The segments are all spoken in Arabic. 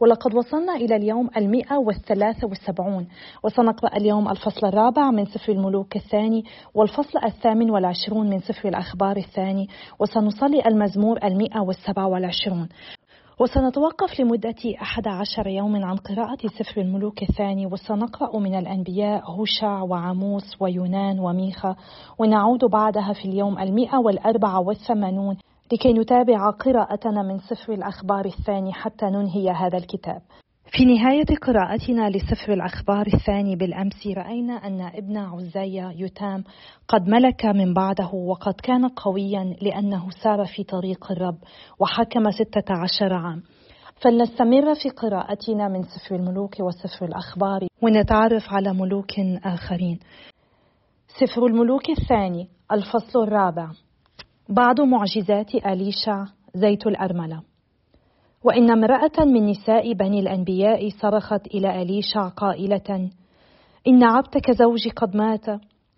ولقد وصلنا إلى اليوم المئة والثلاثة والسبعون. وسنقرأ اليوم الفصل الرابع من سفر الملوك الثاني والفصل الثامن والعشرون من سفر الأخبار الثاني. وسنصلي المزمور المئة والسبع والعشرون. وسنتوقف لمدة أحد عشر يوم عن قراءة سفر الملوك الثاني. وسنقرأ من الأنبياء هوشع وعموس ويونان وميخا. ونعود بعدها في اليوم المئة والأربعة والثمانون لكي نتابع قراءتنا من سفر الأخبار الثاني حتى ننهي هذا الكتاب. في نهاية قراءتنا لسفر الأخبار الثاني بالأمس رأينا أن ابن عزية يتام قد ملك من بعده وقد كان قويا لأنه سار في طريق الرب وحكم ستة عشر عام. فلنستمر في قراءتنا من سفر الملوك وسفر الأخبار ونتعرف على ملوك آخرين. سفر الملوك الثاني الفصل الرابع. بعض معجزات أليشع زيت الأرملة. وإن امرأة من نساء بني الأنبياء صرخت إلى أليشع قائلة إن عبدك زوجي قد مات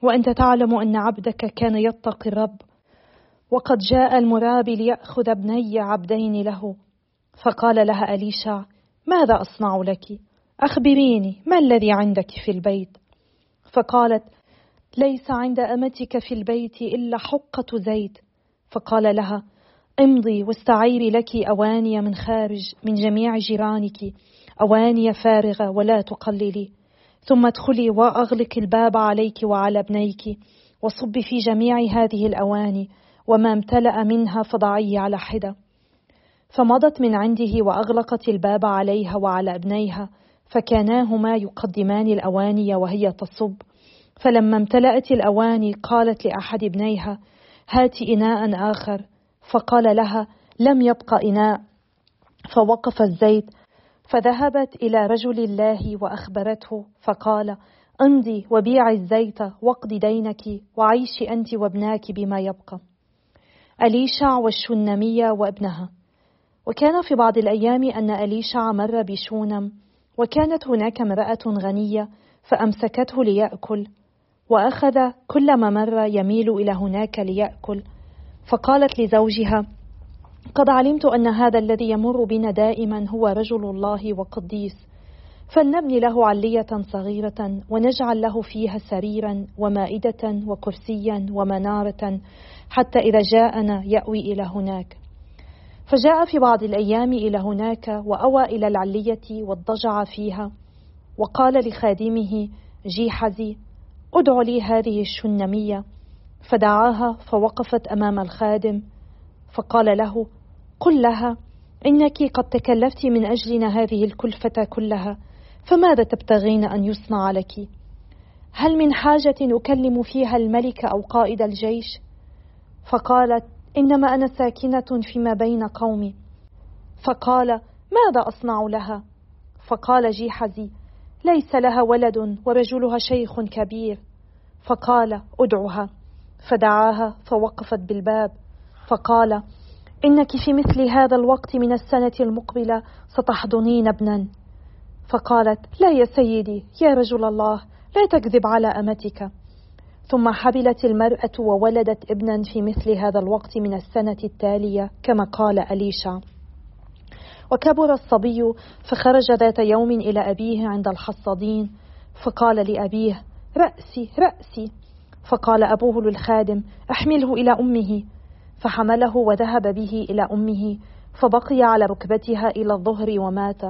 وأنت تعلم أن عبدك كان يتقي الرب وقد جاء المرابي ليأخذ ابني عبدين له. فقال لها أليشع ماذا أصنع لك؟ أخبريني ما الذي عندك في البيت؟ فقالت ليس عند أمتك في البيت إلا حقة زيت. فقال لها امضي واستعيري لك أواني من خارج من جميع جيرانك أواني فارغة ولا تقللي. ثم ادخلي وأغلق الباب عليك وعلى ابنيك وصبي في جميع هذه الأواني وما امتلأ منها فضعيه على حدة. فمضت من عنده وأغلقت الباب عليها وعلى ابنيها فكاناهما يقدمان الأواني وهي تصب. فلما امتلأت الأواني قالت لأحد ابنيها هات إناء آخر. فقال لها لم يبق إناء. فوقف الزيت. فذهبت إلى رجل الله وأخبرته. فقال امضي وبيعي الزيت واقضي دينك وعيشي أنت وابناك بما يبقى. أليشع والشنمية وابنها. وكان في بعض الأيام أن أليشع مر بشونم وكانت هناك امرأة غنية فأمسكته ليأكل. وأخذ كلما مر يميل إلى هناك ليأكل. فقالت لزوجها قد علمت أن هذا الذي يمر بنا دائما هو رجل الله وقديس. فلنبني له علية صغيرة ونجعل له فيها سريرا ومائدة وكرسيا ومنارة حتى إذا جاءنا يأوي إلى هناك. فجاء في بعض الأيام إلى هناك وأوى إلى العلية واضطجع فيها. وقال لخادمه جيحزي ادع لي هذه الشنمية. فدعاها فوقفت أمام الخادم فقال له قل لها إنك قد تكلفت من أجلنا هذه الكلفة كلها فماذا تبتغين أن يصنع لك؟ هل من حاجة أكلم فيها الملك أو قائد الجيش فقالت إنما أنا ساكنة فيما بين قومي. فقال ماذا أصنع لها فقال جيحزي ليس لها ولد ورجلها شيخ كبير. فقال ادعها. فدعاها فوقفت بالباب. فقال إنك في مثل هذا الوقت من السنة المقبلة ستحضنين ابنا. فقالت لا يا سيدي يا رجل الله لا تكذب على أمتك. ثم حبلت المرأة وولدت ابنا في مثل هذا الوقت من السنة التالية كما قال أليشا. وكبر الصبي فخرج ذات يوم إلى أبيه عند الحصادين فقال لأبيه رأسي رأسي. فقال أبوه للخادم أحمله إلى أمه. فحمله وذهب به إلى أمه فبقي على ركبتها إلى الظهر ومات.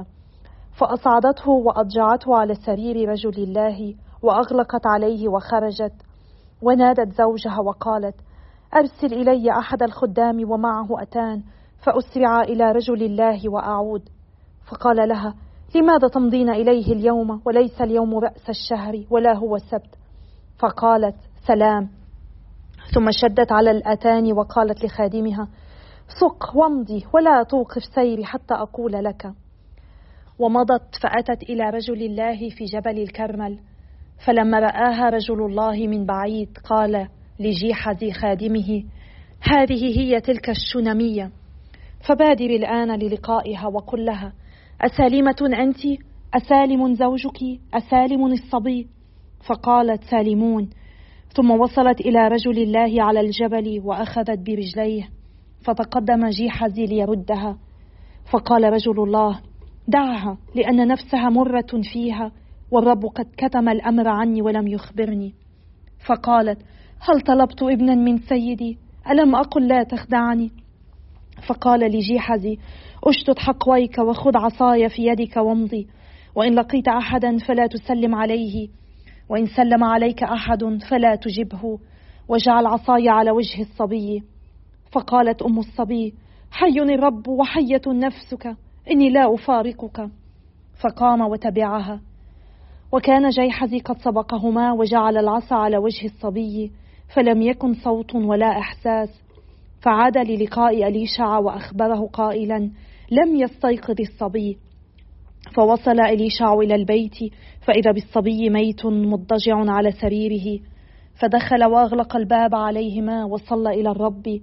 فأصعدته وأضجعته على سرير رجل الله وأغلقت عليه وخرجت. ونادت زوجها وقالت أرسل إلي أحد الخدام ومعه أتان فأسرع إلى رجل الله وأعود. فقال لها لماذا تمضين إليه اليوم وليس اليوم رأس الشهر ولا هو السبت؟ فقالت سلام. ثم شدت على الأتان وقالت لخادمها سق وامضي ولا توقف سيري حتى أقول لك. ومضت فأتت إلى رجل الله في جبل الكرمل. فلما رآها رجل الله من بعيد قال لجيحز خادمه هذه هي تلك الشنمية. فبادر الآن للقائها وقل لها أسالمة أنت؟ أسالم زوجك؟ أسالم الصبي؟ فقالت سالمون ثم وصلت إلى رجل الله على الجبل وأخذت برجليه فتقدم جيحزي ليردها فقال رجل الله دعها لأن نفسها مرة فيها والرب قد كتم الأمر عني ولم يخبرني فقالت هل طلبت ابنا من سيدي ألم أقل لا تخدعني فقال لجيحزي اشتت حقويك وخذ عصاي في يدك وامضي وإن لقيت أحدا فلا تسلم عليه وإن سلم عليك أحد فلا تجبه وجعل عصاي على وجه الصبي. فقالت أم الصبي حي الرب وحية نفسك إني لا أفارقك. فقام وتبعها. وكان جيحزي قد سبقهما وجعل العصا على وجه الصبي فلم يكن صوت ولا إحساس. فعاد للقاء أليشع وأخبره قائلا لم يستيقظ الصبي. فوصل إليشع إلى البيت فإذا بالصبي ميت مضجع على سريره فدخل وأغلق الباب عليهما وصلى إلى الرب.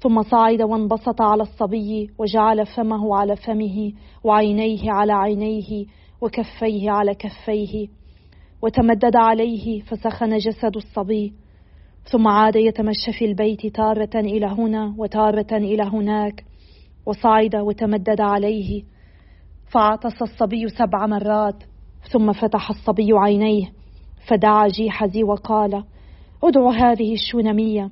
ثم صعد وانبسط على الصبي وجعل فمه على فمه وعينيه على عينيه وكفيه على كفيه وتمدد عليه فسخن جسد الصبي. ثم عاد يتمشى في البيت تارة إلى هنا وتارة إلى هناك وصعد وتمدد عليه. فعطس الصبي سبع مرات ثم فتح الصبي عينيه فدعا جيحزي وقال أدع هذه الشونمية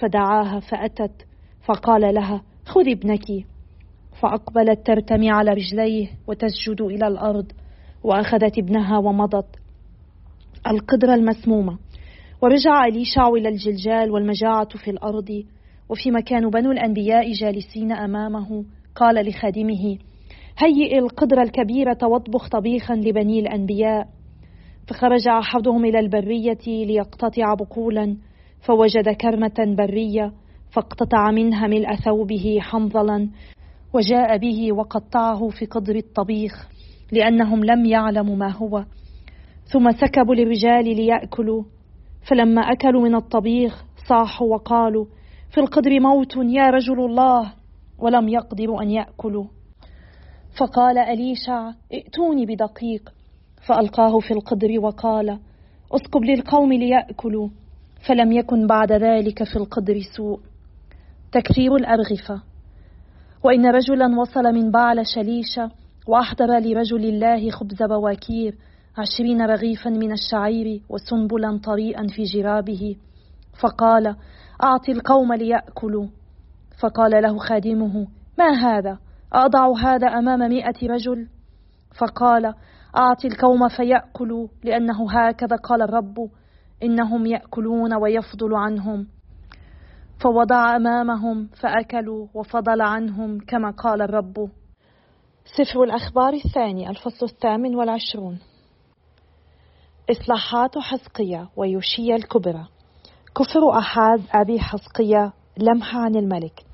فدعاها فأتت فقال لها خذ ابنك. فأقبلت ترتمي على رجليه وتسجد إلى الأرض وأخذت ابنها ومضت. القدرة المسمومة. ورجع إليشع إلى الجلجال والمجاعة في الأرض وفي مكان بنو الأنبياء جالسين أمامه قال لخادمه هيئ القدرة الكبيرة واطبخ طبيخا لبني الأنبياء. فخرج أحدهم إلى البرية ليقتطع بقولا فوجد كرمة برية فاقتطع منها ملء ثوبه حنظلا وجاء به وقطعه في قدر الطبيخ لأنهم لم يعلموا ما هو. ثم سكبوا للرجال ليأكلوا فلما أكلوا من الطبيخ صاحوا وقالوا في القدر موت يا رجل الله ولم يقدروا أن يأكلوا. فقال أليشع ائتوني بدقيق. فألقاه في القدر وقال اسكب للقوم ليأكلوا. فلم يكن بعد ذلك في القدر سوء. تكثير الأرغفة. وإن رجلا وصل من بعل شليشة وأحضر لرجل الله خبز بواكير عشرين رغيفا من الشعير وسنبلا طريئا في جرابه. فقال أعط القوم ليأكلوا. فقال له خادمه ما هذا؟ أضع هذا أمام مئة رجل؟ فقال أعط القوم فيأكلوا لأنه هكذا قال الرب إنهم يأكلون ويفضل عنهم. فوضع أمامهم فأكلوا وفضل عنهم كما قال الرب. سفر الأخبار الثاني الفصل الثامن والعشرون. إصلاحات حزقية ويوشيا الكبرى. كفر أحاز أبي حزقية لمح عن الملك.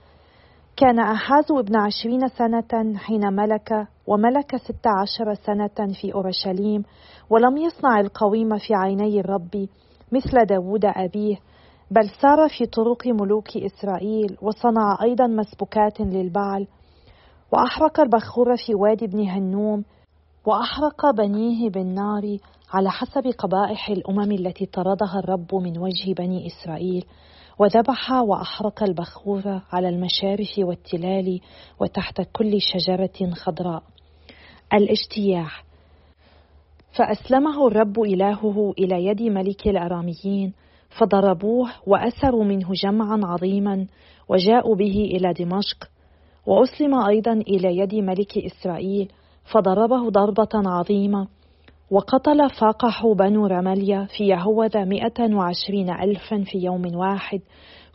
كان أحاز ابن عشرين سنة حين ملك وملك ست عشر سنة في أورشليم ولم يصنع القويم في عيني الرب مثل داود أبيه بل سار في طرق ملوك إسرائيل وصنع أيضا مسبوكات للبعل وأحرق البخور في وادي بن هنوم وأحرق بنيه بالنار على حسب قبائح الأمم التي طردها الرب من وجه بني إسرائيل وذبح وأحرق البخور على المشارف والتلال وتحت كل شجرة خضراء. الاجتياح. فأسلمه الرب إلهه إلى يد ملك الأراميين فضربوه وأسروا منه جمعا عظيما وجاءوا به إلى دمشق. وأسلم أيضا إلى يد ملك إسرائيل فضربه ضربة عظيمة وقتل فاقح بنو رمليا في يهوذا مئة وعشرين ألفا في يوم واحد.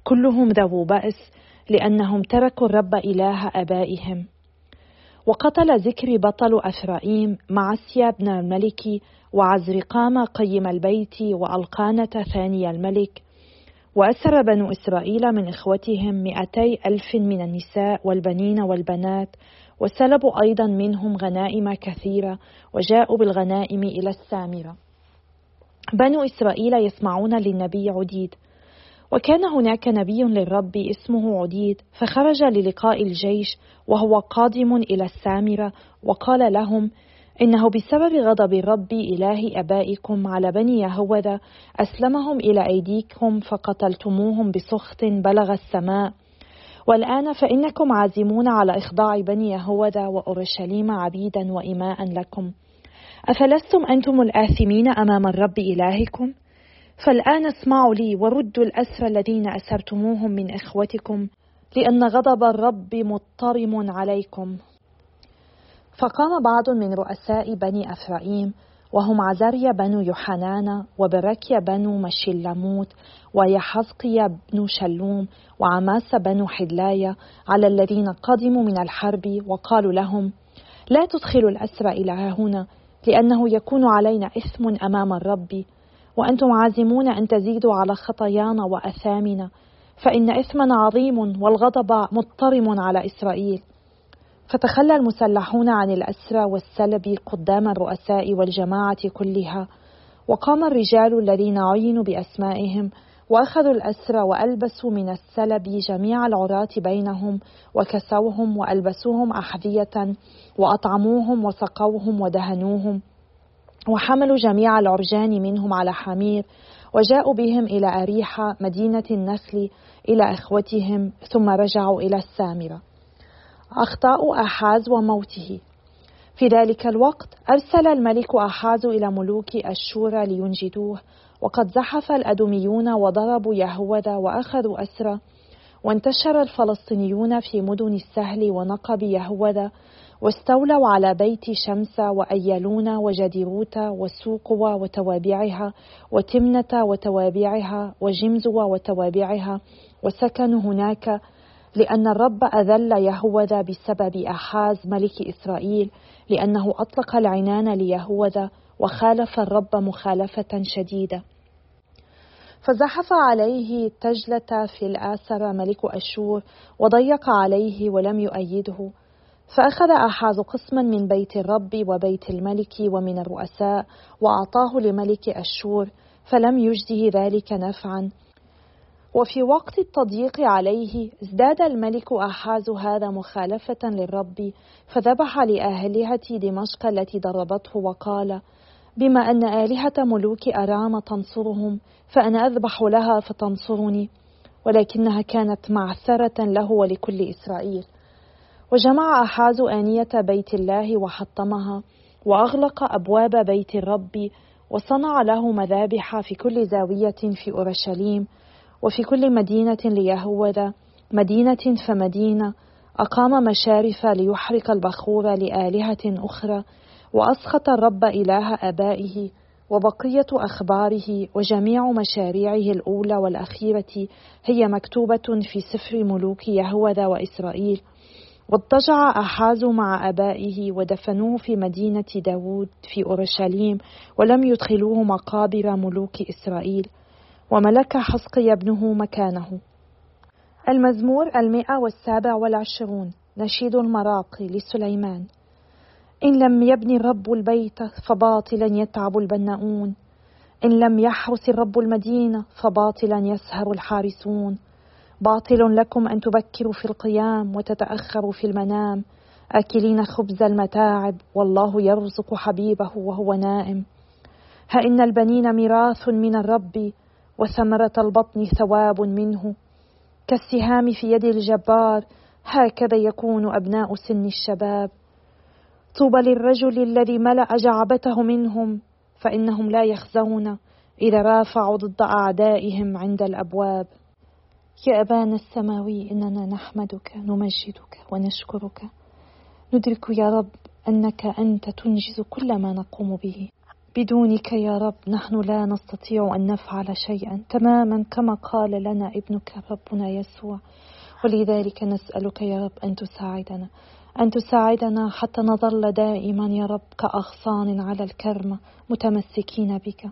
كلهم ذو بأس لأنهم تركوا الرب إله أبائهم. وقتل ذكر بطل أفرائيم معسيا بن الملك وعزرقام قيم البيت وألقانة ثاني الملك. وأسر بنو إسرائيل من إخوتهم مئتي ألف من النساء والبنين والبنات وسلبوا أيضا منهم غنائم كثيرة وجاءوا بالغنائم إلى السامرة. بنو إسرائيل يسمعون للنبي عديد. وكان هناك نبي للرب اسمه عديد فخرج للقاء الجيش وهو قادم إلى السامرة وقال لهم إنه بسبب غضب الرب إله أبائكم على بني يهوذا أسلمهم إلى أيديكم فقتلتموهم بسخط بلغ السماء والآن فإنكم عازمون على إخضاع بني يهوذا وأورشليم عبيدا وإماء لكم أفلستم أنتم الآثمين أمام الرب إلهكم؟ فالآن اسمعوا لي وردوا الأسر الذين أسرتموهم من إخوتكم لأن غضب الرب مضطرم عليكم فقام بعض من رؤساء بني أفرائيم وهم عزريا بنو يوحنان وبركيا بنو مشلموت ويحزقيا بن شلوم وعماس بنو حدلايا على الذين قدموا من الحرب وقالوا لهم لا تدخلوا الأسرى إلى هنا لأنه يكون علينا إثم أمام الرب وأنتم عازمون أن تزيدوا على خطايانا وأثامنا فإن إثمنا عظيم والغضب مضطرم على إسرائيل فتخلى المسلحون عن الأسرى والسلب قدام الرؤساء والجماعة كلها. وقام الرجال الذين عينوا بأسمائهم وأخذوا الأسرى وألبسوا من السلب جميع العراة بينهم وكسوهم وألبسوهم أحذية وأطعموهم وسقوهم ودهنوهم. وحملوا جميع العرجان منهم على حمير. وجاءوا بهم إلى أريحة مدينة النخل إلى إخوتهم ثم رجعوا إلى السامرة. أخطاء أحاز وموته. في ذلك الوقت أرسل الملك أحاز إلى ملوك أشور لينجدوه وقد زحف الأدوميون وضربوا يهوذا وأخذوا أسرى وانتشر الفلسطينيون في مدن السهل ونقب يهوذا واستولوا على بيت شمس وأيلون وجديروت وسوقوا وتوابعها وتمنة وتوابعها وجمزوا وتوابعها وسكنوا هناك لأن الرب أذل يهوذا بسبب أحاز ملك إسرائيل لأنه أطلق العنان ليهوذا وخالف الرب مخالفة شديدة. فزحف عليه تجلة في الآسر ملك أشور وضيق عليه ولم يؤيده. فأخذ أحاز قسما من بيت الرب وبيت الملك ومن الرؤساء وأعطاه لملك أشور فلم يجده ذلك نفعا. وفي وقت التضييق عليه ازداد الملك أحاز هذا مخالفة للرب فذبح لآلهة دمشق التي ضربته وقال بما أن آلهة ملوك أرام تنصرهم فأنا أذبح لها فتنصرني ولكنها كانت معثرة له ولكل إسرائيل. وجمع أحاز آنية بيت الله وحطمها وأغلق أبواب بيت الرب وصنع له مذابح في كل زاوية في أورشليم وفي كل مدينة ليهوذا مدينة فمدينة أقام مشارف ليحرق البخور لآلهة أخرى وأسخط الرب إله آبائه وبقية أخباره وجميع مشاريعه الأولى والأخيرة هي مكتوبة في سفر ملوك يهوذا وإسرائيل. واضطجع أحاز مع أبائه ودفنوه في مدينة داود في أورشليم ولم يدخلوه مقابر ملوك إسرائيل. وملك حسقي ابنه مكانه. المزمور المئة والسابع والعشرون نشيد المراقي لسليمان. إن لم يبني الرب البيت فباطلا يتعب البناؤون. إن لم يحرس الرب المدينة فباطلا يسهر الحارسون. باطل لكم أن تبكروا في القيام وتتأخروا في المنام. آكلين خبز المتاعب والله يرزق حبيبه وهو نائم. ها إن البنين ميراث من الرب وثمرة البطن ثواب منه. كالسهام في يد الجبار هكذا يكون أبناء سن الشباب. طوبى للرجل الذي ملأ جعبته منهم فإنهم لا يخزون إذا رافعوا ضد أعدائهم عند الأبواب. يا أبانا السماوي إننا نحمدك نمجدك ونشكرك. ندرك يا رب أنك أنت تنجز كل ما نقوم به. بدونك يا رب نحن لا نستطيع أن نفعل شيئا. تماما كما قال لنا ابنك ربنا يسوع. ولذلك نسألك يا رب أن تساعدنا أن تساعدنا حتى نظل دائما يا رب كأغصان على الكرمة متمسكين بك.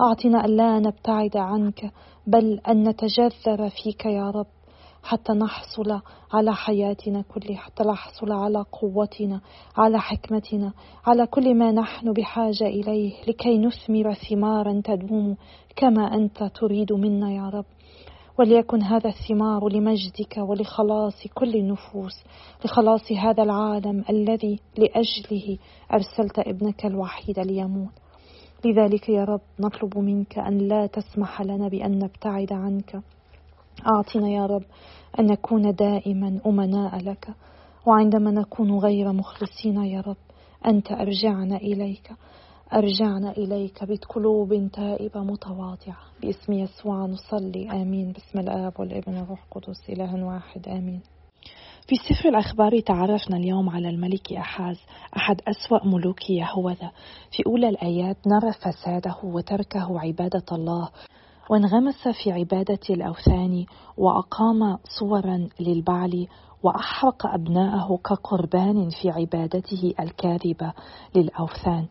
أعطنا ألا نبتعد عنك بل أن نتجذر فيك يا رب. حتى نحصل على حياتنا كلها حتى نحصل على قوتنا على حكمتنا على كل ما نحن بحاجة إليه لكي نثمر ثمارا تدوم كما أنت تريد منا يا رب. وليكن هذا الثمار لمجدك ولخلاص كل النفوس لخلاص هذا العالم الذي لأجله أرسلت ابنك الوحيد ليموت. لذلك يا رب نطلب منك أن لا تسمح لنا بأن نبتعد عنك. أعطنا يا رب أن نكون دائما أمناء لك. وعندما نكون غير مخلصين يا رب أنت أرجعنا إليك. أرجعنا إليك بقلوب تائبة متواضعة. باسم يسوع نصلي. آمين. باسم الآب والابن والروح القدس إله واحد. آمين. في سفر الأخبار تعرفنا اليوم على الملك أحاز أحد أسوأ ملوك يهوذا. في أولى الآيات نرى فساده وتركه عبادة الله. وانغمس في عبادة الأوثان وأقام صورا للبعل وأحرق أبناءه كقربان في عبادته الكاذبة للأوثان.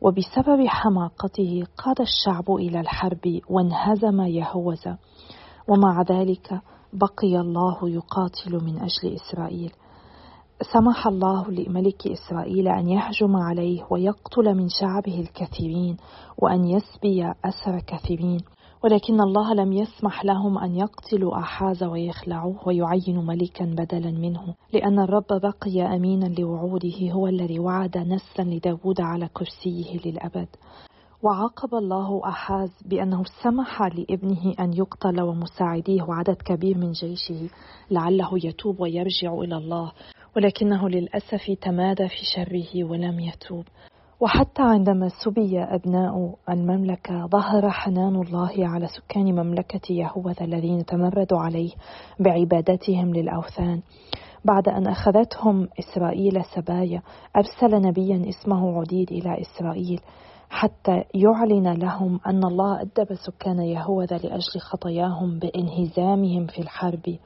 وبسبب حماقته قاد الشعب إلى الحرب وانهزم يهوذا. ومع ذلك بقي الله يقاتل من أجل إسرائيل. سمح الله لملك إسرائيل أن يهجم عليه ويقتل من شعبه الكثيرين وأن يسبي أسر كثيرين. ولكن الله لم يسمح لهم أن يقتلوا أحاز ويخلعوه ويعينوا ملكا بدلا منه لأن الرب بقي أمينا لوعوده هو الذي وعد نسلا لداود على كرسيه للأبد. وعاقب الله أحاز بأنه سمح لابنه أن يقتل ومساعديه وعدد كبير من جيشه لعله يتوب ويرجع إلى الله ولكنه للأسف تمادى في شره ولم يتوب. وحتى عندما سبي أبناء المملكة ظهر حنان الله على سكان مملكة يهوذا الذين تمردوا عليه بعبادتهم للأوثان. بعد أن أخذتهم إسرائيل سبايا أرسل نبيا اسمه عديد إلى إسرائيل حتى يعلن لهم أن الله أدب سكان يهوذا لأجل خطاياهم بانهزامهم في الحرب.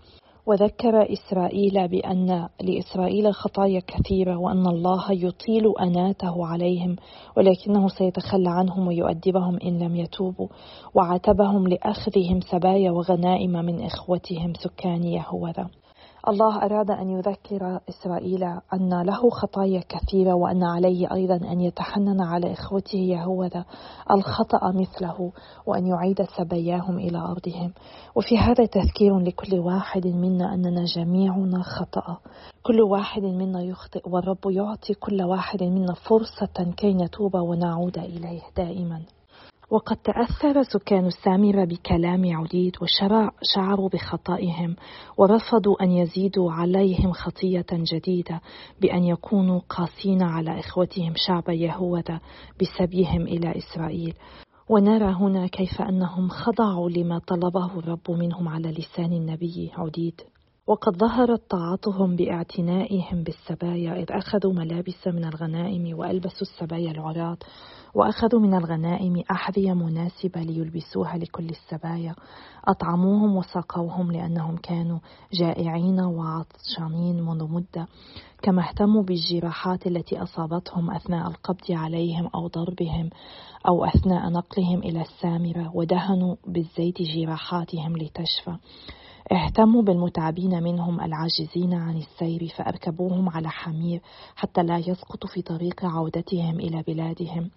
وذكر إسرائيل بأن لإسرائيل خطايا كثيرة وأن الله يطيل أناته عليهم ولكنه سيتخلى عنهم ويؤدبهم إن لم يتوبوا وعاتبهم لأخذهم سبايا وغنائم من إخوتهم سكان يهوذا. الله أراد أن يذكر إسرائيل أن له خطايا كثيرة وأن عليه أيضا أن يتحنن على إخوته يهوذا. الخطأ مثله وأن يعيد سبياهم إلى أرضهم. وفي هذا تذكير لكل واحد منا أننا جميعنا خطأ. كل واحد منا يخطئ والرب يعطي كل واحد منا فرصة كي نتوب ونعود إليه دائما. وقد تأثر سكان السامرة بكلام عديد وشعروا بخطئهم ورفضوا أن يزيدوا عليهم خطية جديدة بأن يكونوا قاسين على إخوتهم شعب يهوذا بسبيهم إلى إسرائيل. ونرى هنا كيف أنهم خضعوا لما طلبه الرب منهم على لسان النبي عديد وقد ظهرت طاعتهم باعتنائهم بالسبايا إذ أخذوا ملابس من الغنائم وألبسوا السبايا العراة وأخذوا من الغنائم أحذية مناسبة ليلبسوها لكل السبايا. أطعموهم وسقوهم لأنهم كانوا جائعين وعطشانين منذ مدة كما اهتموا بالجراحات التي أصابتهم أثناء القبض عليهم أو ضربهم أو أثناء نقلهم إلى السامرة ودهنوا بالزيت جراحاتهم لتشفى. اهتموا بالمتعبين منهم العاجزين عن السير فأركبوهم على حمير حتى لا يسقطوا في طريق عودتهم إلى بلادهم.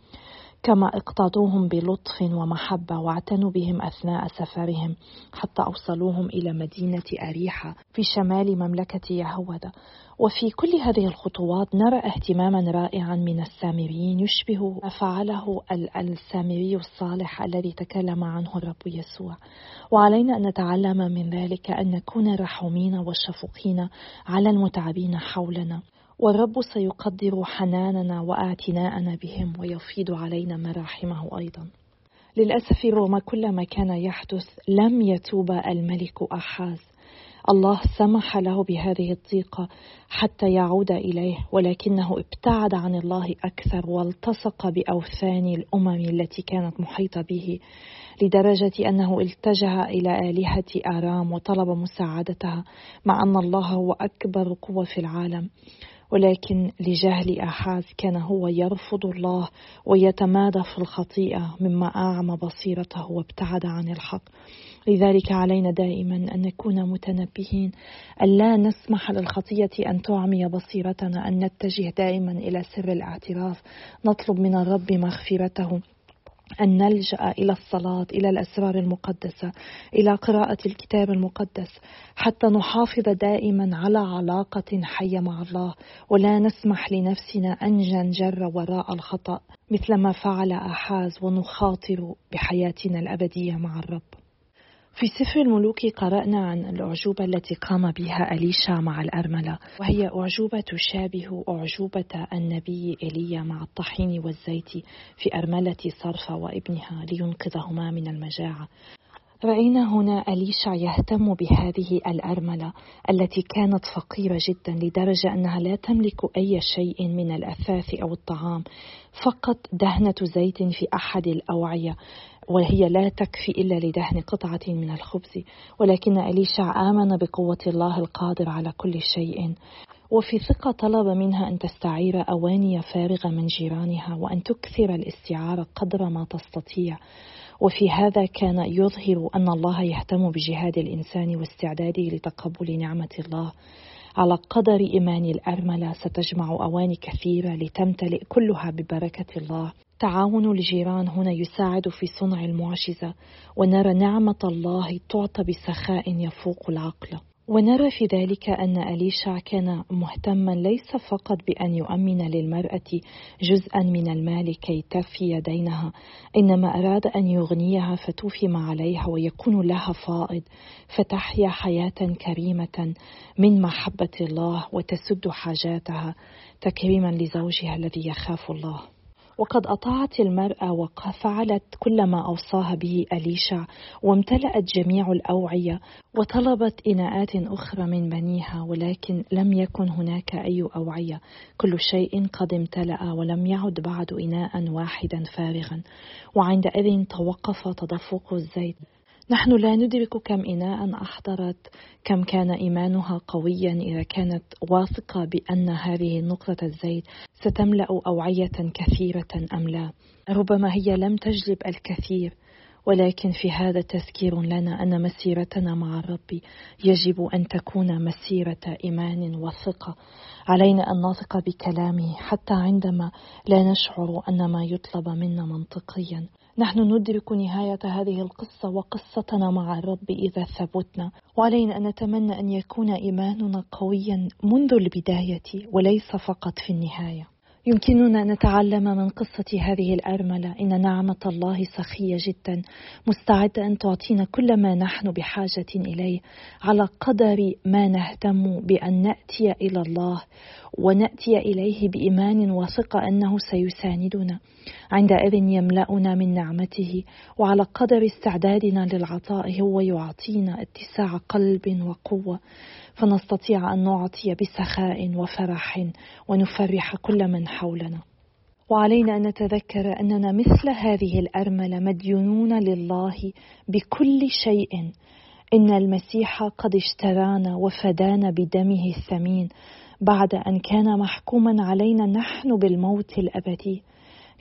كما اقتضوهم بلطف ومحبة واعتنوا بهم أثناء سفرهم حتى أوصلوهم إلى مدينة أريحة في شمال مملكة يهوذا وفي كل هذه الخطوات نرى اهتماما رائعا من السامريين يشبه ما فعله السامري الصالح الذي تكلم عنه الرب يسوع. وعلينا أن نتعلم من ذلك أن نكون رحومين وشفوقين على المتعبين حولنا. والرب سيقدر حناننا واعتناءنا بهم ويفيض علينا مراحمه أيضا. للأسف رغم كل ما كان يحدث لم يتوب الملك أحاز. الله سمح له بهذه الضيقة حتى يعود إليه ولكنه ابتعد عن الله أكثر والتصق بأوثان الأمم التي كانت محيطة به لدرجة أنه التجا إلى آلهة آرام وطلب مساعدتها مع أن الله هو أكبر قوة في العالم. ولكن لجهل احاز كان هو يرفض الله ويتمادى في الخطيئة مما أعمى بصيرته وابتعد عن الحق. لذلك علينا دائما أن نكون متنبهين الا نسمح للخطيه أن تعمي بصيرتنا أن نتجه دائما إلى سر الاعتراف نطلب من الرب مغفرته. أن نلجأ إلى الصلاة إلى الأسرار المقدسة إلى قراءة الكتاب المقدس حتى نحافظ دائما على علاقة حية مع الله ولا نسمح لنفسنا أن ننجر وراء الخطأ مثل ما فعل أحاز ونخاطر بحياتنا الأبدية مع الرب. في سفر الملوك قرأنا عن الأعجوبة التي قام بها أليشا مع الأرملة وهي أعجوبة تشابه أعجوبة النبي إيليا مع الطحين والزيت في أرملة صرفة وابنها لينقذهما من المجاعة. رأينا هنا أليشع يهتم بهذه الأرملة التي كانت فقيرة جدا لدرجة أنها لا تملك أي شيء من الأثاث أو الطعام فقط دهنة زيت في أحد الأوعية. وهي لا تكفي إلا لدهن قطعة من الخبز. ولكن أليشع آمن بقوة الله القادر على كل شيء. وفي ثقة طلب منها أن تستعير أواني فارغة من جيرانها وأن تكثر الاستعارة قدر ما تستطيع. وفي هذا كان يظهر أن الله يهتم بجهاد الإنسان واستعداده لتقبل نعمة الله. على قدر إيمان الأرملة ستجمع أواني كثيرة لتمتلئ كلها ببركة الله. تعاون الجيران هنا يساعد في صنع المعجزة ونرى نعمة الله تعطى بسخاء يفوق العقل. ونرى في ذلك أن أليشع كان مهتما ليس فقط بأن يؤمن للمرأة جزءا من المال كي تفي دينها إنما أراد أن يغنيها فتوفي ما عليها ويكون لها فائض فتحيا حياة كريمة من محبة الله وتسد حاجاتها تكريما لزوجها الذي يخاف الله. وقد أطاعت المرأة وفعلت كل ما أوصاها به أليشع وامتلأت جميع الأوعية وطلبت إناءات أخرى من بنيها ولكن لم يكن هناك أي أوعية. كل شيء قد امتلأ ولم يعد بعد إناء واحدا فارغا. وعندئذ توقف تدفق الزيت. نحن لا ندرك كم إناء أحضرت كم كان إيمانها قويا إذا كانت واثقة بأن هذه نقطة الزيت ستملأ أوعية كثيرة أم لا. ربما هي لم تجلب الكثير ولكن في هذا تذكير لنا أن مسيرتنا مع الرب يجب أن تكون مسيرة إيمان وثقة. علينا أن نثق بكلامه حتى عندما لا نشعر أن ما يطلب منا منطقيا. نحن ندرك نهاية هذه القصة وقصتنا مع الرب إذا ثبتنا. وعلينا أن نتمنى أن يكون إيماننا قويا منذ البداية وليس فقط في النهاية. يمكننا أن نتعلم من قصة هذه الأرملة. إن نعمة الله سخية جدا. مستعدة أن تعطينا كل ما نحن بحاجة إليه. على قدر ما نهتم بأن نأتي إلى الله ونأتي إليه بإيمان وثقة أنه سيساندنا. عندئذ يملأنا من نعمته. وعلى قدر استعدادنا للعطاء هو يعطينا اتساع قلب وقوة. فنستطيع أن نعطي بسخاء وفرح ونفرح كل من حولنا. وعلينا أن نتذكر أننا مثل هذه الأرملة مديونون لله بكل شيء. إن المسيح قد اشترانا وفدانا بدمه الثمين بعد أن كان محكوما علينا نحن بالموت الأبدي.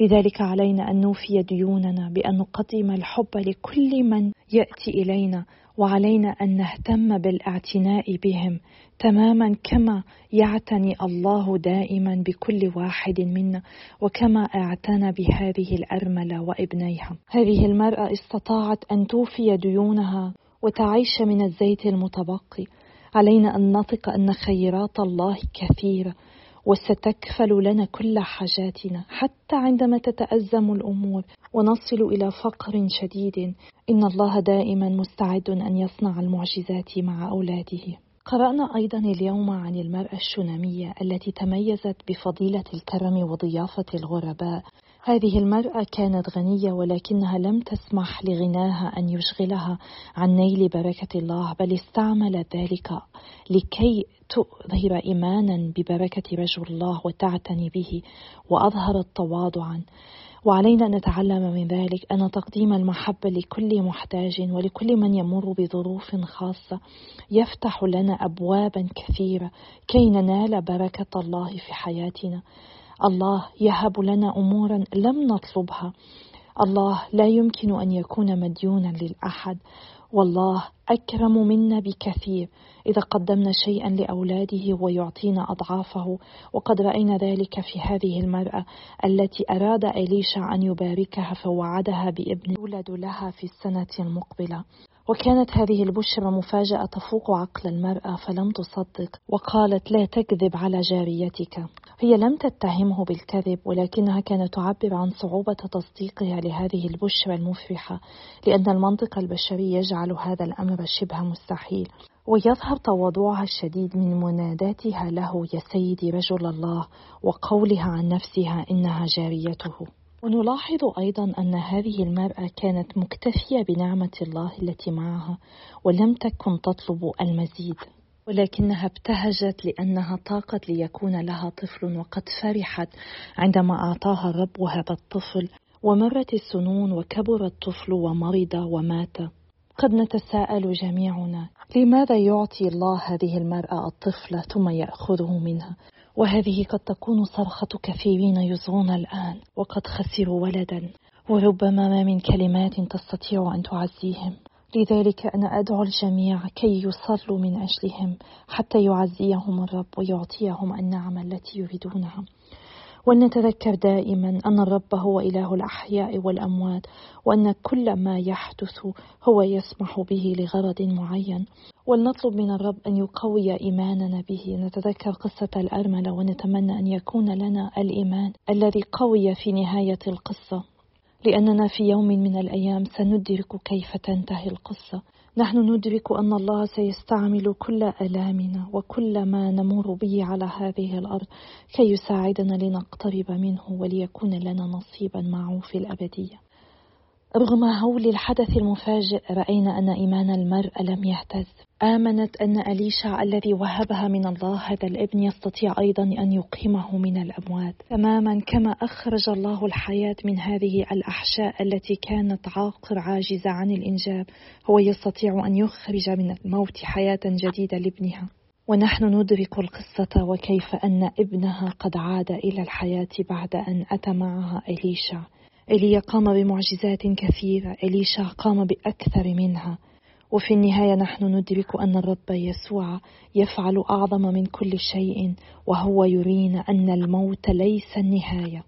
لذلك علينا أن نوفي ديوننا بأن نقدم الحب لكل من يأتي إلينا. وعلينا أن نهتم بالاعتناء بهم تماما كما يعتني الله دائما بكل واحد منا وكما اعتنى بهذه الأرملة وابنيها. هذه المرأة استطاعت أن توفي ديونها وتعيش من الزيت المتبقي. علينا أن نثق أن خيرات الله كثيرة. وستكفل لنا كل حاجاتنا حتى عندما تتأزم الأمور. ونصل إلى فقر شديد. إن الله دائما مستعد أن يصنع المعجزات مع أولاده. قرأنا أيضا اليوم عن المرأة الشنامية التي تميزت بفضيلة الكرم وضيافة الغرباء. هذه المرأة كانت غنية ولكنها لم تسمح لغناها أن يشغلها عن نيل بركة الله بل استعملت ذلك لكي تظهر إيمانا ببركة رجل الله وتعتني به وأظهرت تواضعا وعلينا أن نتعلم من ذلك أن تقديم المحبة لكل محتاج ولكل من يمر بظروف خاصة يفتح لنا أبوابا كثيرة كي ننال بركة الله في حياتنا. الله يهب لنا أمورا لم نطلبها. الله لا يمكن أن يكون مديونا للأحد. والله أكرم منا بكثير. إذا قدمنا شيئا لأولاده ويعطينا أضعافه وقد رأينا ذلك في هذه المرأة التي أراد إليشا أن يباركها فوعدها بابن يولد لها في السنة المقبلة. وكانت هذه البشرى مفاجأة تفوق عقل المرأة فلم تصدق وقالت لا تكذب على جاريتك. هي لم تتهمه بالكذب ولكنها كانت تعبر عن صعوبة تصديقها لهذه البشرى المفرحة لأن المنطق البشري يجعل هذا الأمر شبه مستحيل. ويظهر تواضعها الشديد من مناداتها له يا سيدي رجل الله وقولها عن نفسها إنها جاريته. ونلاحظ أيضا أن هذه المرأة كانت مكتفية بنعمة الله التي معها ولم تكن تطلب المزيد. ولكنها ابتهجت لأنها طاقت ليكون لها طفل وقد فرحت عندما أعطاها الرب هذا الطفل ومرت السنون وكبر الطفل ومرض ومات. قد نتساءل جميعنا لماذا يعطي الله هذه المرأة الطفل ثم يأخذه منها؟ وهذه قد تكون صرخة كثيرين يصغون الآن وقد خسروا ولدا. وربما ما من كلمات تستطيع أن تعزيهم. لذلك أنا أدعو الجميع كي يصلوا من أجلهم حتى يعزيهم الرب ويعطيهم النعمة التي يريدونها. ولنتذكر دائما أن الرب هو إله الأحياء والأموات وأن كل ما يحدث هو يسمح به لغرض معين. ولنطلب من الرب أن يقوي إيماننا به. نتذكر قصة الأرملة ونتمنى أن يكون لنا الإيمان الذي قوي في نهاية القصة. لأننا في يوم من الأيام سندرك كيف تنتهي القصة. نحن ندرك أن الله سيستعمل كل ألامنا وكل ما نمر به على هذه الأرض كي يساعدنا لنقترب منه وليكون لنا نصيبا معه في الأبدية. رغم هول الحدث المفاجئ رأينا أن إيمان المرء لم يهتز. آمنت أن أليشع الذي وهبها من الله هذا الابن يستطيع أيضا أن يقيمه من الأموات. تماما كما أخرج الله الحياة من هذه الأحشاء التي كانت عاقر عاجزة عن الإنجاب. هو يستطيع أن يخرج من الموت حياة جديدة لابنها. ونحن ندرك القصة وكيف أن ابنها قد عاد إلى الحياة بعد أن أتى معها إليشع. إيليا قام بمعجزات كثيرة إليشا قام بأكثر منها. وفي النهاية نحن ندرك أن الرب يسوع يفعل أعظم من كل شيء وهو يرينا أن الموت ليس النهاية.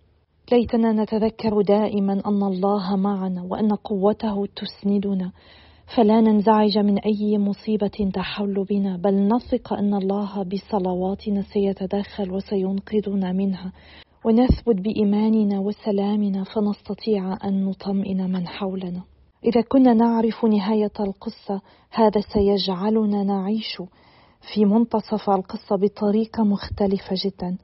ليتنا نتذكر دائما أن الله معنا وأن قوته تسندنا. فلا ننزعج من أي مصيبة تحل بنا بل نثق أن الله بصلواتنا سيتدخل وسينقذنا منها. ونثبت بإيماننا وسلامنا فنستطيع أن نطمئن من حولنا. إذا كنا نعرف نهاية القصة هذا سيجعلنا نعيش في منتصف القصة بطريقة مختلفة جدا.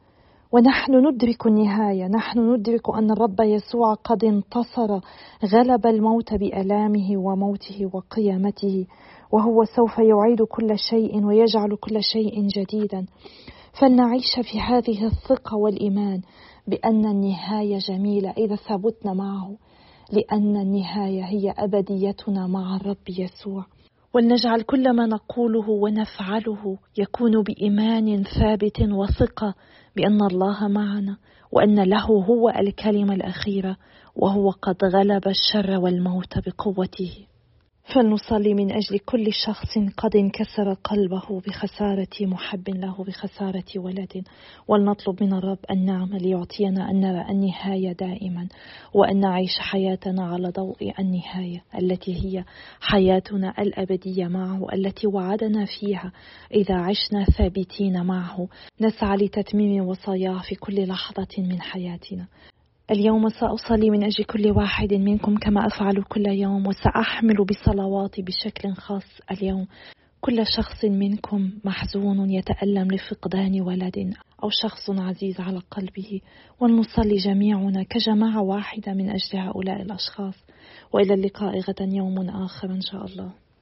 ونحن ندرك النهاية. نحن ندرك أن الرب يسوع قد انتصر غلب الموت بألامه وموته وقيامته وهو سوف يعيد كل شيء ويجعل كل شيء جديدا. فلنعيش في هذه الثقة والإيمان بأن النهاية جميلة إذا ثبتنا معه لأن النهاية هي أبديتنا مع الرب يسوع. ولنجعل كل ما نقوله ونفعله يكون بإيمان ثابت وثقة بأن الله معنا وأن له هو الكلمة الأخيرة وهو قد غلب الشر والموت بقوته. فلنصلي من أجل كل شخص قد انكسر قلبه بخسارة محب له بخسارة ولد. ولنطلب من الرب النعمة ليعطينا أن نرى النهاية دائما وأن نعيش حياتنا على ضوء النهاية التي هي حياتنا الأبدية معه التي وعدنا فيها إذا عشنا ثابتين معه. نسعى لتتميم وصاياه في كل لحظة من حياتنا. اليوم سأصلي من أجل كل واحد منكم كما أفعل كل يوم وسأحمل بصلواتي بشكل خاص اليوم. كل شخص منكم محزون يتألم لفقدان ولد أو شخص عزيز على قلبه. ولنصلي جميعنا كجماعة واحدة من أجل هؤلاء الأشخاص. وإلى اللقاء غدا يوم آخر إن شاء الله.